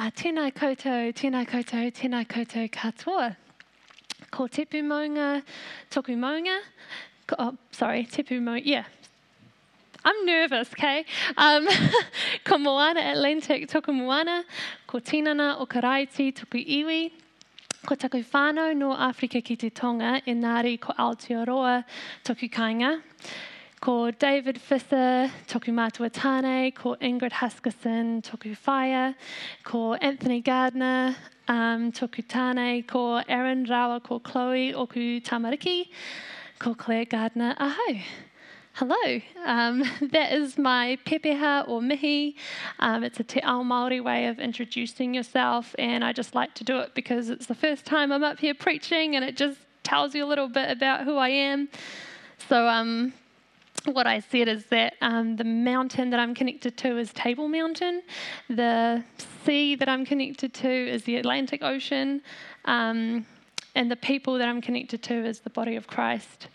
A tēnā koutou, tēnā koutou, tēnā koutou katoa. Ko tepu maunga, toku maunga. Ko, oh, sorry, tepu maunga, yeah. I'm nervous, okay? Um, ko Moana Atlantic, toku Moana. Ko Tinana o Karaiti, toku iwi. Ko taku whānau no Afrika ki te tonga, Engari ko Aotearoa, toku kainga. Ko David Fisser, toku mātua tāne, ko Ingrid Huskisson, toku whaia, ko Anthony Gardner, um, toku tāne, ko Aaron Rawa, ko Chloe oku tamariki, ko Claire Gardner, aho. Hello, um, that is my pepeha or mihi. Um, it's a te ao Māori way of introducing yourself, and I just like to do it because it's the first time I'm up here preaching, and it just tells you a little bit about who I am. So, um, what I said is that um, the mountain that I'm connected to is Table Mountain, the sea that I'm connected to is the Atlantic Ocean, um, and the people that I'm connected to is the body of Christ.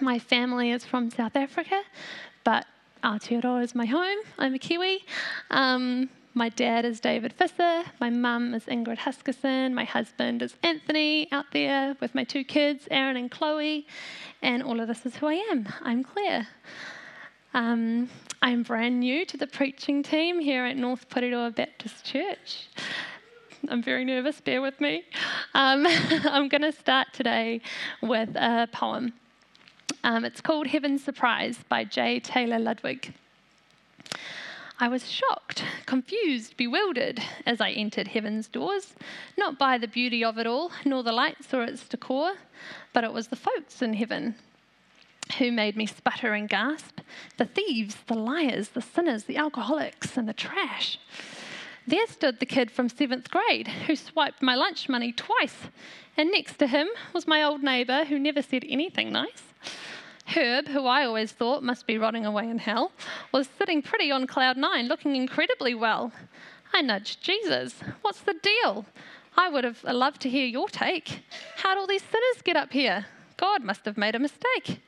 My family is from South Africa, but Aotearoa is my home. I'm a Kiwi. Um, my dad is David Fisser. My mum is Ingrid Huskisson. My husband is Anthony out there with my two kids, Aaron and Chloe. And all of this is who I am. I'm Claire. Um, I'm brand new to the preaching team here at North Porirua Baptist Church. I'm very nervous, bear with me. Um, I'm going to start today with a poem. Um, it's called Heaven's Surprise by J. Taylor Ludwig. I was shocked, confused, bewildered as I entered heaven's doors, not by the beauty of it all, nor the lights or its decor, but it was the folks in heaven who made me sputter and gasp the thieves, the liars, the sinners, the alcoholics, and the trash. There stood the kid from seventh grade who swiped my lunch money twice, and next to him was my old neighbour who never said anything nice. Herb, who I always thought must be rotting away in hell, was sitting pretty on cloud nine, looking incredibly well. I nudged Jesus. What's the deal? I would have loved to hear your take. How'd all these sinners get up here? God must have made a mistake.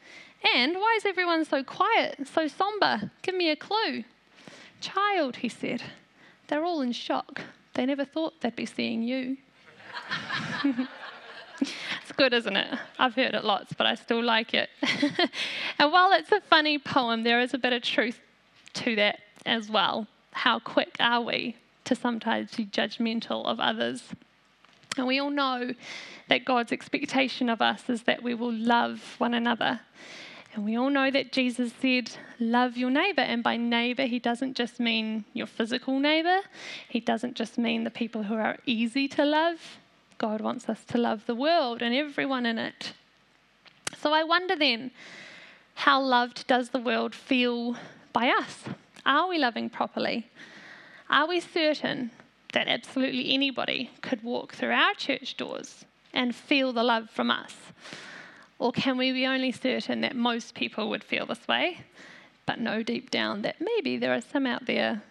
And why is everyone so quiet, so somber? Give me a clue. Child, he said. They're all in shock. They never thought they'd be seeing you. good, isn't it? I've heard it lots, but I still like it. and while it's a funny poem, there is a bit of truth to that as well. How quick are we to sometimes be judgmental of others? And we all know that God's expectation of us is that we will love one another. And we all know that Jesus said, Love your neighbor. And by neighbor, he doesn't just mean your physical neighbor, he doesn't just mean the people who are easy to love, God wants us to love the world and everyone in it. So I wonder then, how loved does the world feel by us? Are we loving properly? Are we certain that absolutely anybody could walk through our church doors and feel the love from us? Or can we be only certain that most people would feel this way, but know deep down that maybe there are some out there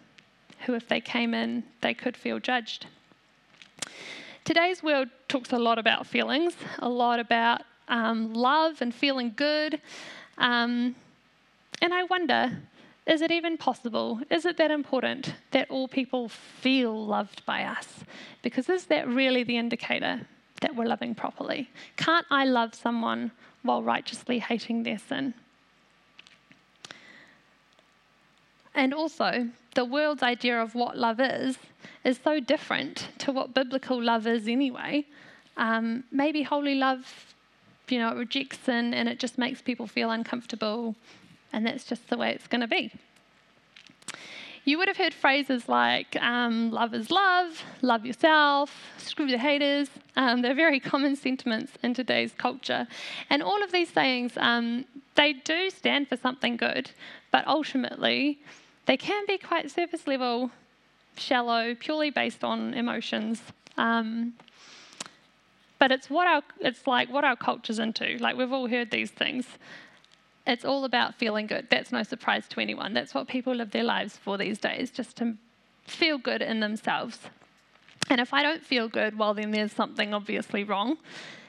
who, if they came in, they could feel judged? Today's world talks a lot about feelings, a lot about um, love and feeling good. Um, and I wonder is it even possible? Is it that important that all people feel loved by us? Because is that really the indicator that we're loving properly? Can't I love someone while righteously hating their sin? And also, the world's idea of what love is is so different to what biblical love is anyway. Um, maybe holy love, you know, it rejects sin and it just makes people feel uncomfortable, and that's just the way it's going to be. You would have heard phrases like um, love is love, love yourself, screw the haters. Um, they're very common sentiments in today's culture. And all of these sayings, um, they do stand for something good, but ultimately, they can be quite surface level shallow, purely based on emotions. Um, but it's what our it's like what our culture's into. Like we've all heard these things. It's all about feeling good. That's no surprise to anyone. That's what people live their lives for these days, just to feel good in themselves. And if I don't feel good, well, then there's something obviously wrong.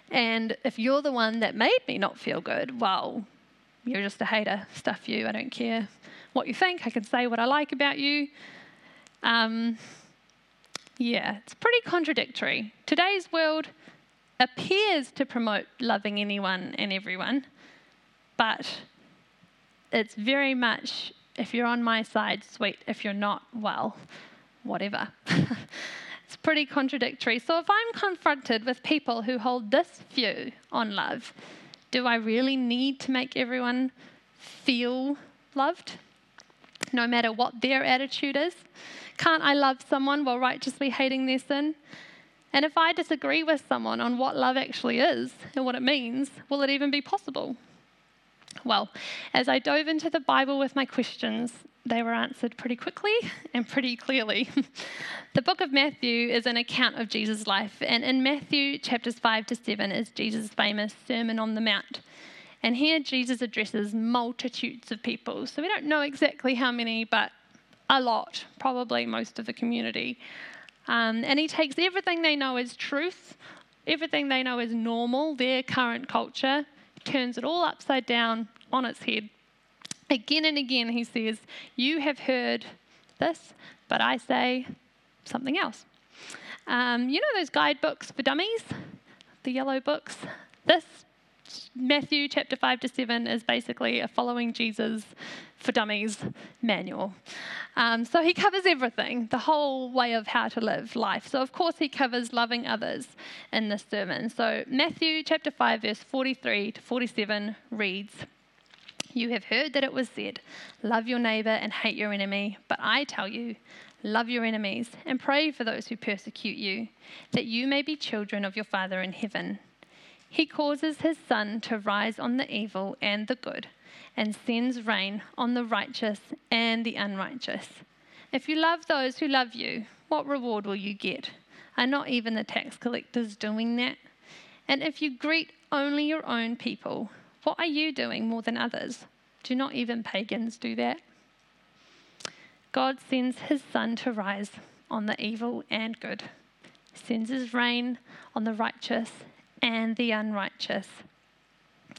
And if you're the one that made me not feel good, well, you're just a hater. Stuff you. I don't care what you think. I can say what I like about you. Um, Yeah, it's pretty contradictory. Today's world appears to promote loving anyone and everyone, but it's very much if you're on my side, sweet. If you're not, well, whatever. it's pretty contradictory. So if I'm confronted with people who hold this view on love, do I really need to make everyone feel loved? No matter what their attitude is? Can't I love someone while righteously hating their sin? And if I disagree with someone on what love actually is and what it means, will it even be possible? Well, as I dove into the Bible with my questions, they were answered pretty quickly and pretty clearly. the book of Matthew is an account of Jesus' life, and in Matthew chapters 5 to 7 is Jesus' famous Sermon on the Mount. And here Jesus addresses multitudes of people. So we don't know exactly how many, but a lot, probably most of the community. Um, and he takes everything they know as truth, everything they know as normal, their current culture, turns it all upside down on its head. Again and again, he says, You have heard this, but I say something else. Um, you know those guidebooks for dummies? The yellow books? This Matthew chapter 5 to 7 is basically a following Jesus for dummies manual. Um, so he covers everything, the whole way of how to live life. So, of course, he covers loving others in this sermon. So, Matthew chapter 5, verse 43 to 47 reads You have heard that it was said, Love your neighbor and hate your enemy. But I tell you, love your enemies and pray for those who persecute you, that you may be children of your Father in heaven. He causes his sun to rise on the evil and the good, and sends rain on the righteous and the unrighteous. If you love those who love you, what reward will you get? Are not even the tax collectors doing that? And if you greet only your own people, what are you doing more than others? Do not even pagans do that? God sends his sun to rise on the evil and good, sends his rain on the righteous and the unrighteous.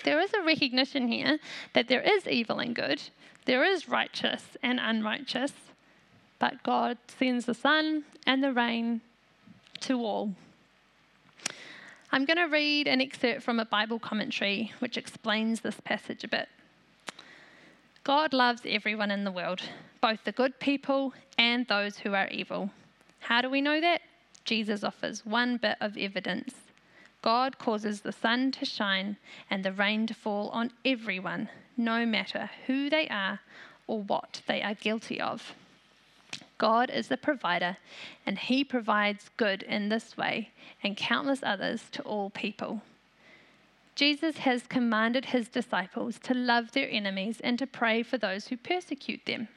There is a recognition here that there is evil and good, there is righteous and unrighteous, but God sends the sun and the rain to all. I'm going to read an excerpt from a Bible commentary which explains this passage a bit. God loves everyone in the world, both the good people and those who are evil. How do we know that? Jesus offers one bit of evidence. God causes the sun to shine and the rain to fall on everyone, no matter who they are or what they are guilty of. God is the provider, and He provides good in this way and countless others to all people. Jesus has commanded His disciples to love their enemies and to pray for those who persecute them.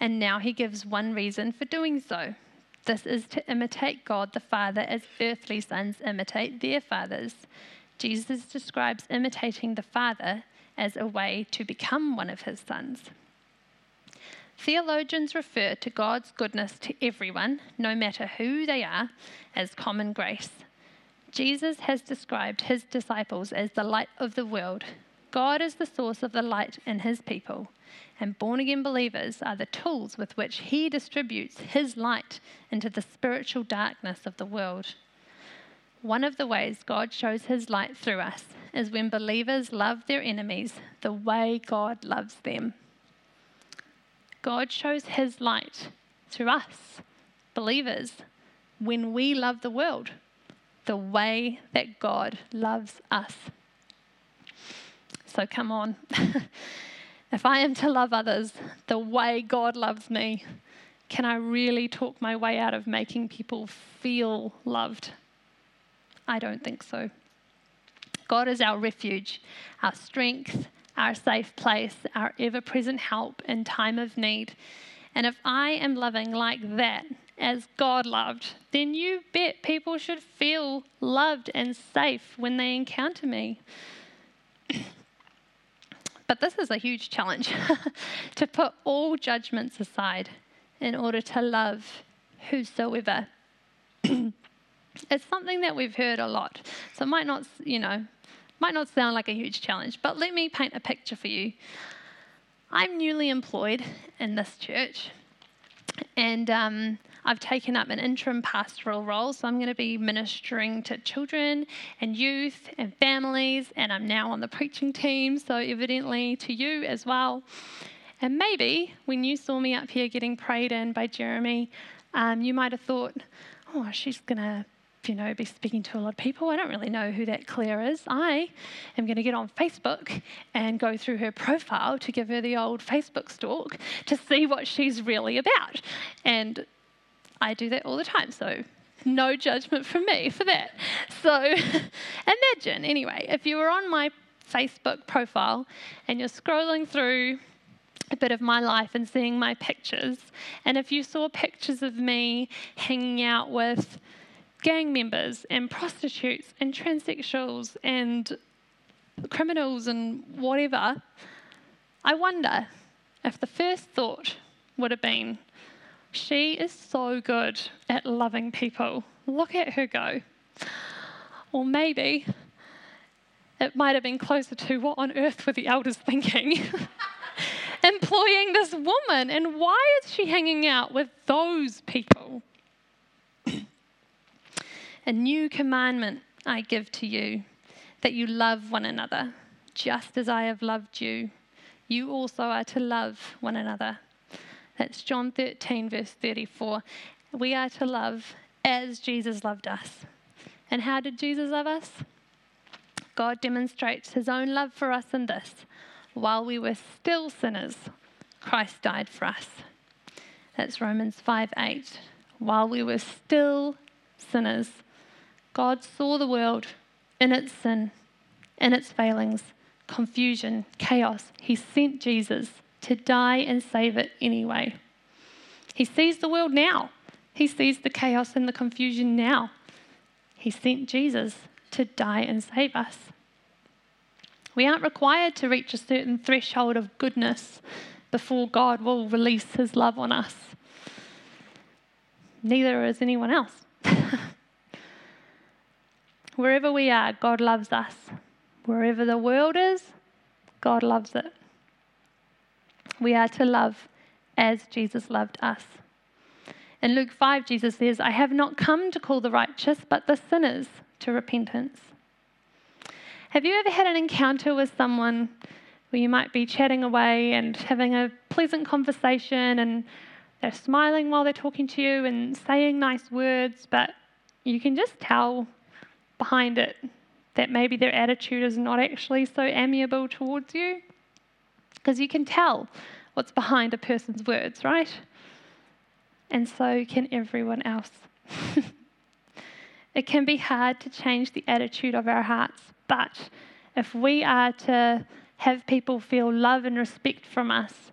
And now He gives one reason for doing so this is to imitate God the Father as earthly sons imitate their fathers. Jesus describes imitating the Father as a way to become one of his sons. Theologians refer to God's goodness to everyone, no matter who they are, as common grace. Jesus has described his disciples as the light of the world. God is the source of the light in his people and born again believers are the tools with which He distributes His light into the spiritual darkness of the world. One of the ways God shows His light through us is when believers love their enemies the way God loves them. God shows His light through us, believers, when we love the world the way that God loves us. So come on. If I am to love others the way God loves me, can I really talk my way out of making people feel loved? I don't think so. God is our refuge, our strength, our safe place, our ever present help in time of need. And if I am loving like that, as God loved, then you bet people should feel loved and safe when they encounter me. But this is a huge challenge to put all judgments aside in order to love whosoever. it's something that we've heard a lot. So it might not, you know, might not sound like a huge challenge, but let me paint a picture for you. I'm newly employed in this church, and um, I've taken up an interim pastoral role, so I'm going to be ministering to children and youth and families, and I'm now on the preaching team, so evidently to you as well. And maybe when you saw me up here getting prayed in by Jeremy, um, you might have thought, oh, she's going to you know, be speaking to a lot of people. I don't really know who that Claire is. I am going to get on Facebook and go through her profile to give her the old Facebook stalk to see what she's really about. And I do that all the time, so no judgment from me for that. So imagine, anyway, if you were on my Facebook profile and you're scrolling through a bit of my life and seeing my pictures, and if you saw pictures of me hanging out with gang members and prostitutes and transsexuals and criminals and whatever, I wonder if the first thought would have been, she is so good at loving people. Look at her go. Or maybe it might have been closer to what on earth were the elders thinking? Employing this woman, and why is she hanging out with those people? A new commandment I give to you that you love one another, just as I have loved you. You also are to love one another. That's John 13, verse 34. We are to love as Jesus loved us. And how did Jesus love us? God demonstrates his own love for us in this while we were still sinners, Christ died for us. That's Romans 5 8. While we were still sinners, God saw the world in its sin, in its failings, confusion, chaos. He sent Jesus to die and save it anyway. He sees the world now. He sees the chaos and the confusion now. He sent Jesus to die and save us. We aren't required to reach a certain threshold of goodness before God will release his love on us. Neither is anyone else. Wherever we are, God loves us. Wherever the world is, God loves it. We are to love as Jesus loved us. In Luke 5, Jesus says, I have not come to call the righteous, but the sinners to repentance. Have you ever had an encounter with someone where you might be chatting away and having a pleasant conversation and they're smiling while they're talking to you and saying nice words, but you can just tell behind it that maybe their attitude is not actually so amiable towards you. Because you can tell what's behind a person's words, right? And so can everyone else. it can be hard to change the attitude of our hearts, but if we are to have people feel love and respect from us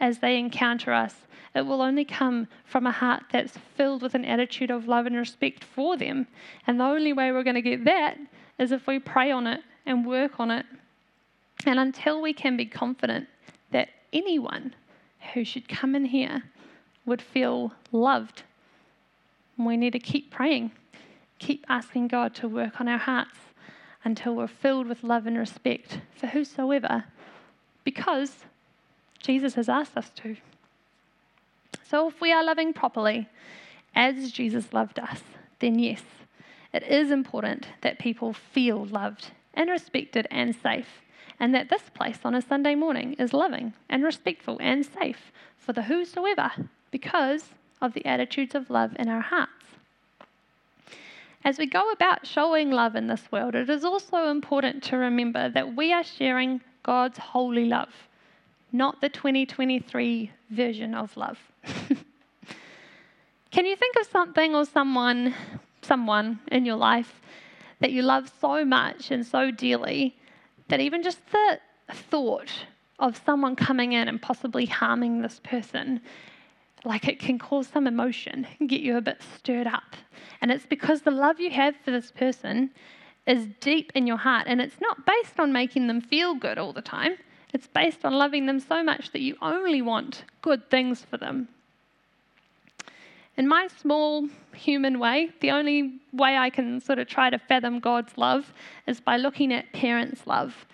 as they encounter us, it will only come from a heart that's filled with an attitude of love and respect for them. And the only way we're going to get that is if we pray on it and work on it. And until we can be confident that anyone who should come in here would feel loved, we need to keep praying, keep asking God to work on our hearts until we're filled with love and respect for whosoever, because Jesus has asked us to. So, if we are loving properly, as Jesus loved us, then yes, it is important that people feel loved and respected and safe, and that this place on a Sunday morning is loving and respectful and safe for the whosoever because of the attitudes of love in our hearts. As we go about showing love in this world, it is also important to remember that we are sharing God's holy love, not the 2023 version of love. Can you think of something or someone, someone in your life that you love so much and so dearly that even just the thought of someone coming in and possibly harming this person, like it can cause some emotion get you a bit stirred up. And it's because the love you have for this person is deep in your heart and it's not based on making them feel good all the time. It's based on loving them so much that you only want good things for them. In my small human way, the only way I can sort of try to fathom God's love is by looking at parents' love.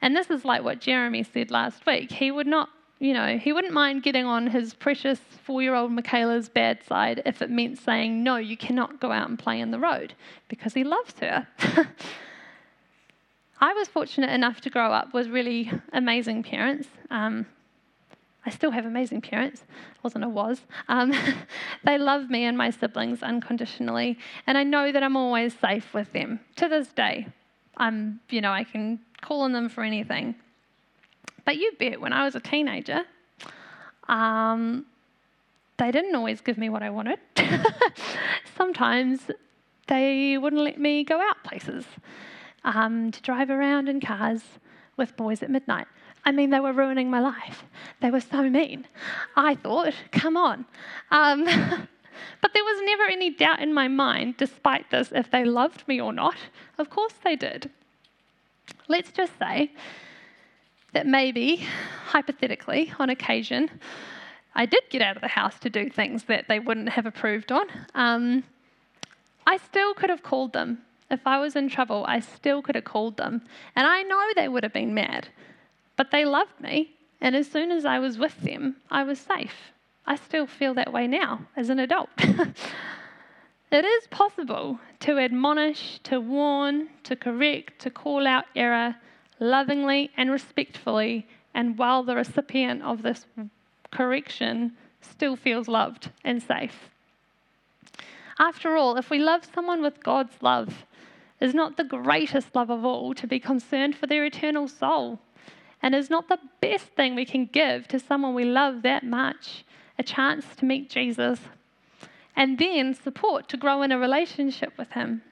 And this is like what Jeremy said last week. He would not You know, he wouldn't mind getting on his precious four year old Michaela's bad side if it meant saying, no, you cannot go out and play in the road because he loves her. I was fortunate enough to grow up with really amazing parents. Um, I still have amazing parents. It wasn't a was. Um, they love me and my siblings unconditionally, and I know that I'm always safe with them to this day. I'm, you know, I can call on them for anything. But you bet, when I was a teenager, um, they didn't always give me what I wanted. Sometimes they wouldn't let me go out places um, to drive around in cars with boys at midnight. I mean, they were ruining my life. They were so mean. I thought, come on. Um, but there was never any doubt in my mind, despite this, if they loved me or not. Of course they did. Let's just say that maybe, hypothetically, on occasion, I did get out of the house to do things that they wouldn't have approved on. Um, I still could have called them. If I was in trouble, I still could have called them. And I know they would have been mad. But they loved me, and as soon as I was with them, I was safe. I still feel that way now as an adult. it is possible to admonish, to warn, to correct, to call out error lovingly and respectfully, and while the recipient of this correction still feels loved and safe. After all, if we love someone with God's love, is not the greatest love of all to be concerned for their eternal soul and is not the best thing we can give to someone we love that much a chance to meet Jesus and then support to grow in a relationship with Him.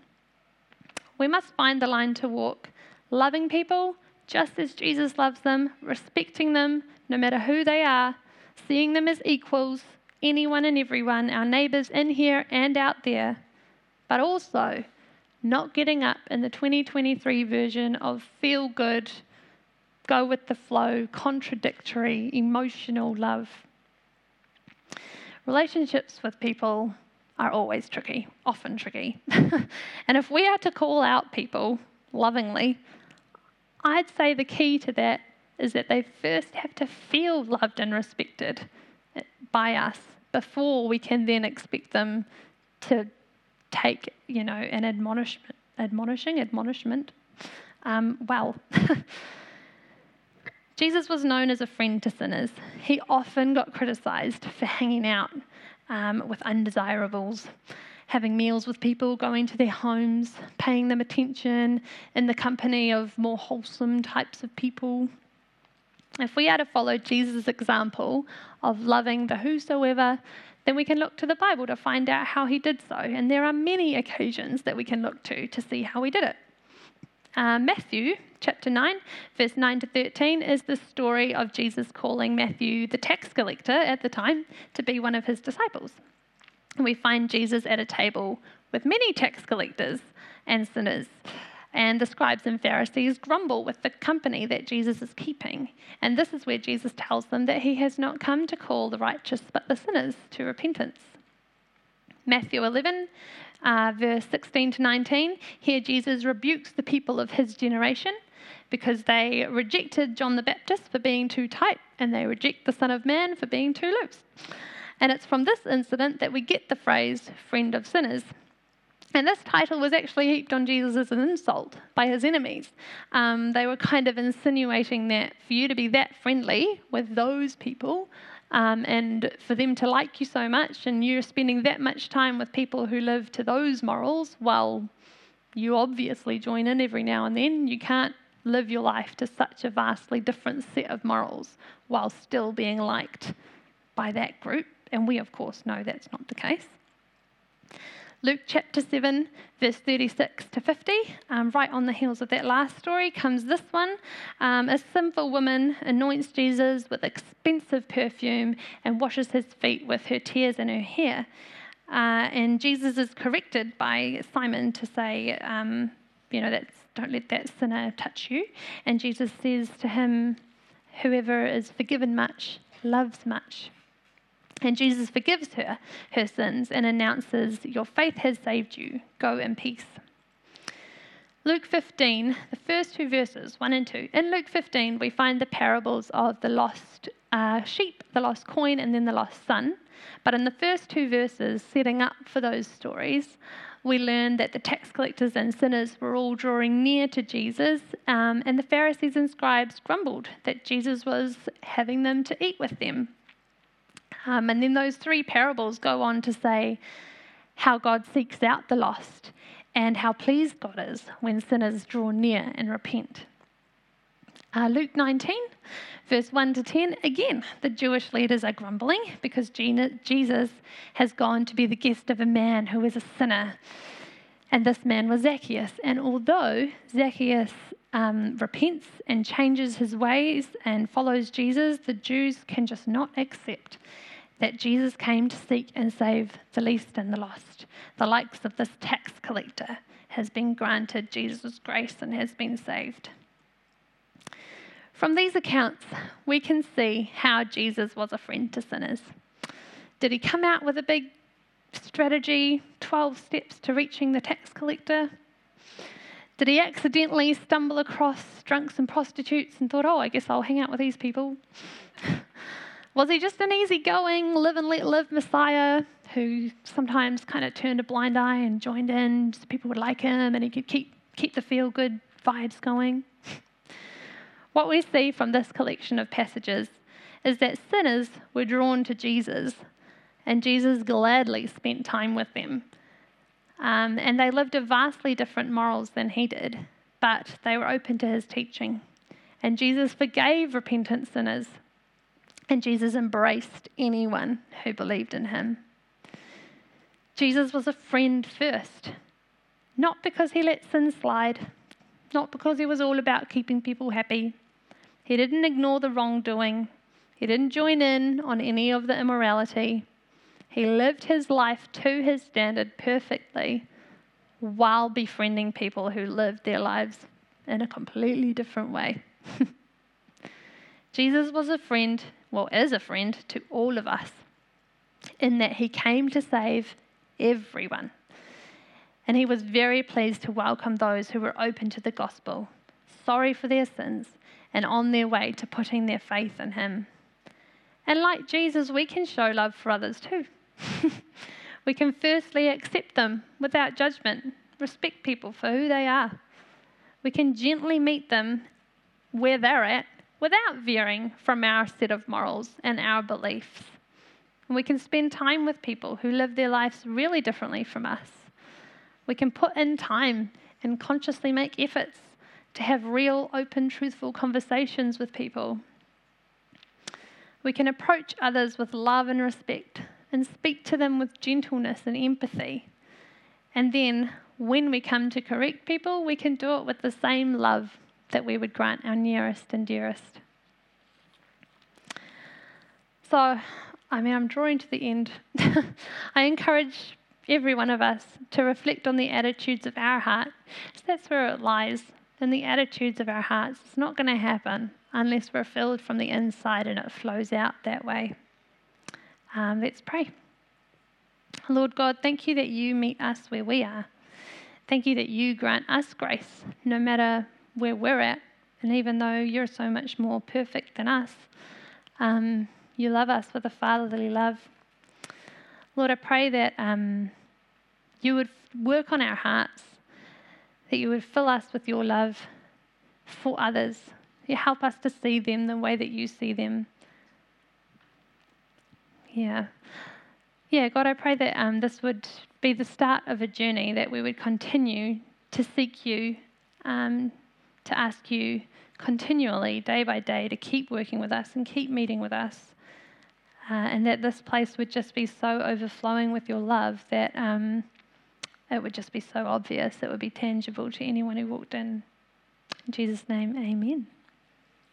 We must find the line to walk, loving people just as Jesus loves them, respecting them no matter who they are, seeing them as equals, anyone and everyone, our neighbours in here and out there, but also not getting up in the 2023 version of feel good go with the flow, contradictory, emotional love. Relationships with people are always tricky, often tricky. and if we are to call out people lovingly, I'd say the key to that is that they first have to feel loved and respected by us before we can then expect them to take, you know, an admonishment, admonishing, admonishment, um, well. Jesus was known as a friend to sinners. He often got criticized for hanging out um, with undesirables, having meals with people, going to their homes, paying them attention in the company of more wholesome types of people. If we are to follow Jesus' example of loving the whosoever, then we can look to the Bible to find out how he did so. And there are many occasions that we can look to to see how he did it. Uh, Matthew chapter 9, verse 9 to 13, is the story of Jesus calling Matthew, the tax collector at the time, to be one of his disciples. We find Jesus at a table with many tax collectors and sinners. And the scribes and Pharisees grumble with the company that Jesus is keeping. And this is where Jesus tells them that he has not come to call the righteous but the sinners to repentance. Matthew 11, uh, verse 16 to 19, here Jesus rebukes the people of his generation because they rejected John the Baptist for being too tight and they reject the Son of Man for being too loose. And it's from this incident that we get the phrase friend of sinners. And this title was actually heaped on Jesus as an insult by his enemies. Um, they were kind of insinuating that for you to be that friendly with those people um, and for them to like you so much, and you're spending that much time with people who live to those morals, well, you obviously join in every now and then. You can't live your life to such a vastly different set of morals while still being liked by that group. And we, of course, know that's not the case. Luke chapter 7, verse 36 to 50. Um, right on the heels of that last story comes this one. Um, a sinful woman anoints Jesus with expensive perfume and washes his feet with her tears and her hair. Uh, and Jesus is corrected by Simon to say, um, you know, that's, don't let that sinner touch you. And Jesus says to him, Whoever is forgiven much loves much. And Jesus forgives her her sins and announces, Your faith has saved you. Go in peace. Luke 15, the first two verses, 1 and 2. In Luke 15, we find the parables of the lost uh, sheep, the lost coin, and then the lost son. But in the first two verses, setting up for those stories, we learn that the tax collectors and sinners were all drawing near to Jesus, um, and the Pharisees and scribes grumbled that Jesus was having them to eat with them. Um, and then those three parables go on to say how God seeks out the lost and how pleased God is when sinners draw near and repent. Uh, Luke 19, verse 1 to 10, again, the Jewish leaders are grumbling because Jesus has gone to be the guest of a man who is a sinner. And this man was Zacchaeus. And although Zacchaeus um, repents and changes his ways and follows Jesus, the Jews can just not accept that Jesus came to seek and save the least and the lost. The likes of this tax collector has been granted Jesus' grace and has been saved. From these accounts, we can see how Jesus was a friend to sinners. Did he come out with a big strategy, 12 steps to reaching the tax collector? Did he accidentally stumble across drunks and prostitutes and thought, oh, I guess I'll hang out with these people? Was he just an easygoing, live and let live Messiah who sometimes kind of turned a blind eye and joined in so people would like him and he could keep, keep the feel good vibes going? What we see from this collection of passages is that sinners were drawn to Jesus, and Jesus gladly spent time with them. Um, and they lived a vastly different morals than he did, but they were open to his teaching. And Jesus forgave repentant sinners, and Jesus embraced anyone who believed in him. Jesus was a friend first, not because he let sin slide, not because he was all about keeping people happy, he didn't ignore the wrongdoing. He didn't join in on any of the immorality. He lived his life to his standard perfectly while befriending people who lived their lives in a completely different way. Jesus was a friend, well, is a friend to all of us, in that he came to save everyone. And he was very pleased to welcome those who were open to the gospel, sorry for their sins, and on their way to putting their faith in Him. And like Jesus, we can show love for others too. we can firstly accept them without judgment, respect people for who they are. We can gently meet them where they're at without veering from our set of morals and our beliefs. And we can spend time with people who live their lives really differently from us. We can put in time and consciously make efforts to have real, open, truthful conversations with people. We can approach others with love and respect and speak to them with gentleness and empathy. And then, when we come to correct people, we can do it with the same love that we would grant our nearest and dearest. So, I mean, I'm drawing to the end. I encourage every one of us to reflect on the attitudes of our heart. That's where it lies then the attitudes of our hearts, it's not going to happen unless we're filled from the inside and it flows out that way. Um, let's pray. Lord God, thank you that you meet us where we are. Thank you that you grant us grace no matter where we're at. And even though you're so much more perfect than us, um, you love us with a fatherly love. Lord, I pray that um, you would work on our hearts that you would fill us with your love for others. You help us to see them the way that you see them. Yeah. Yeah, God, I pray that um, this would be the start of a journey, that we would continue to seek you, um, to ask you continually, day by day, to keep working with us and keep meeting with us. Uh, and that this place would just be so overflowing with your love that um, it would just be so obvious, it would be tangible to anyone who walked in. In Jesus' name, amen.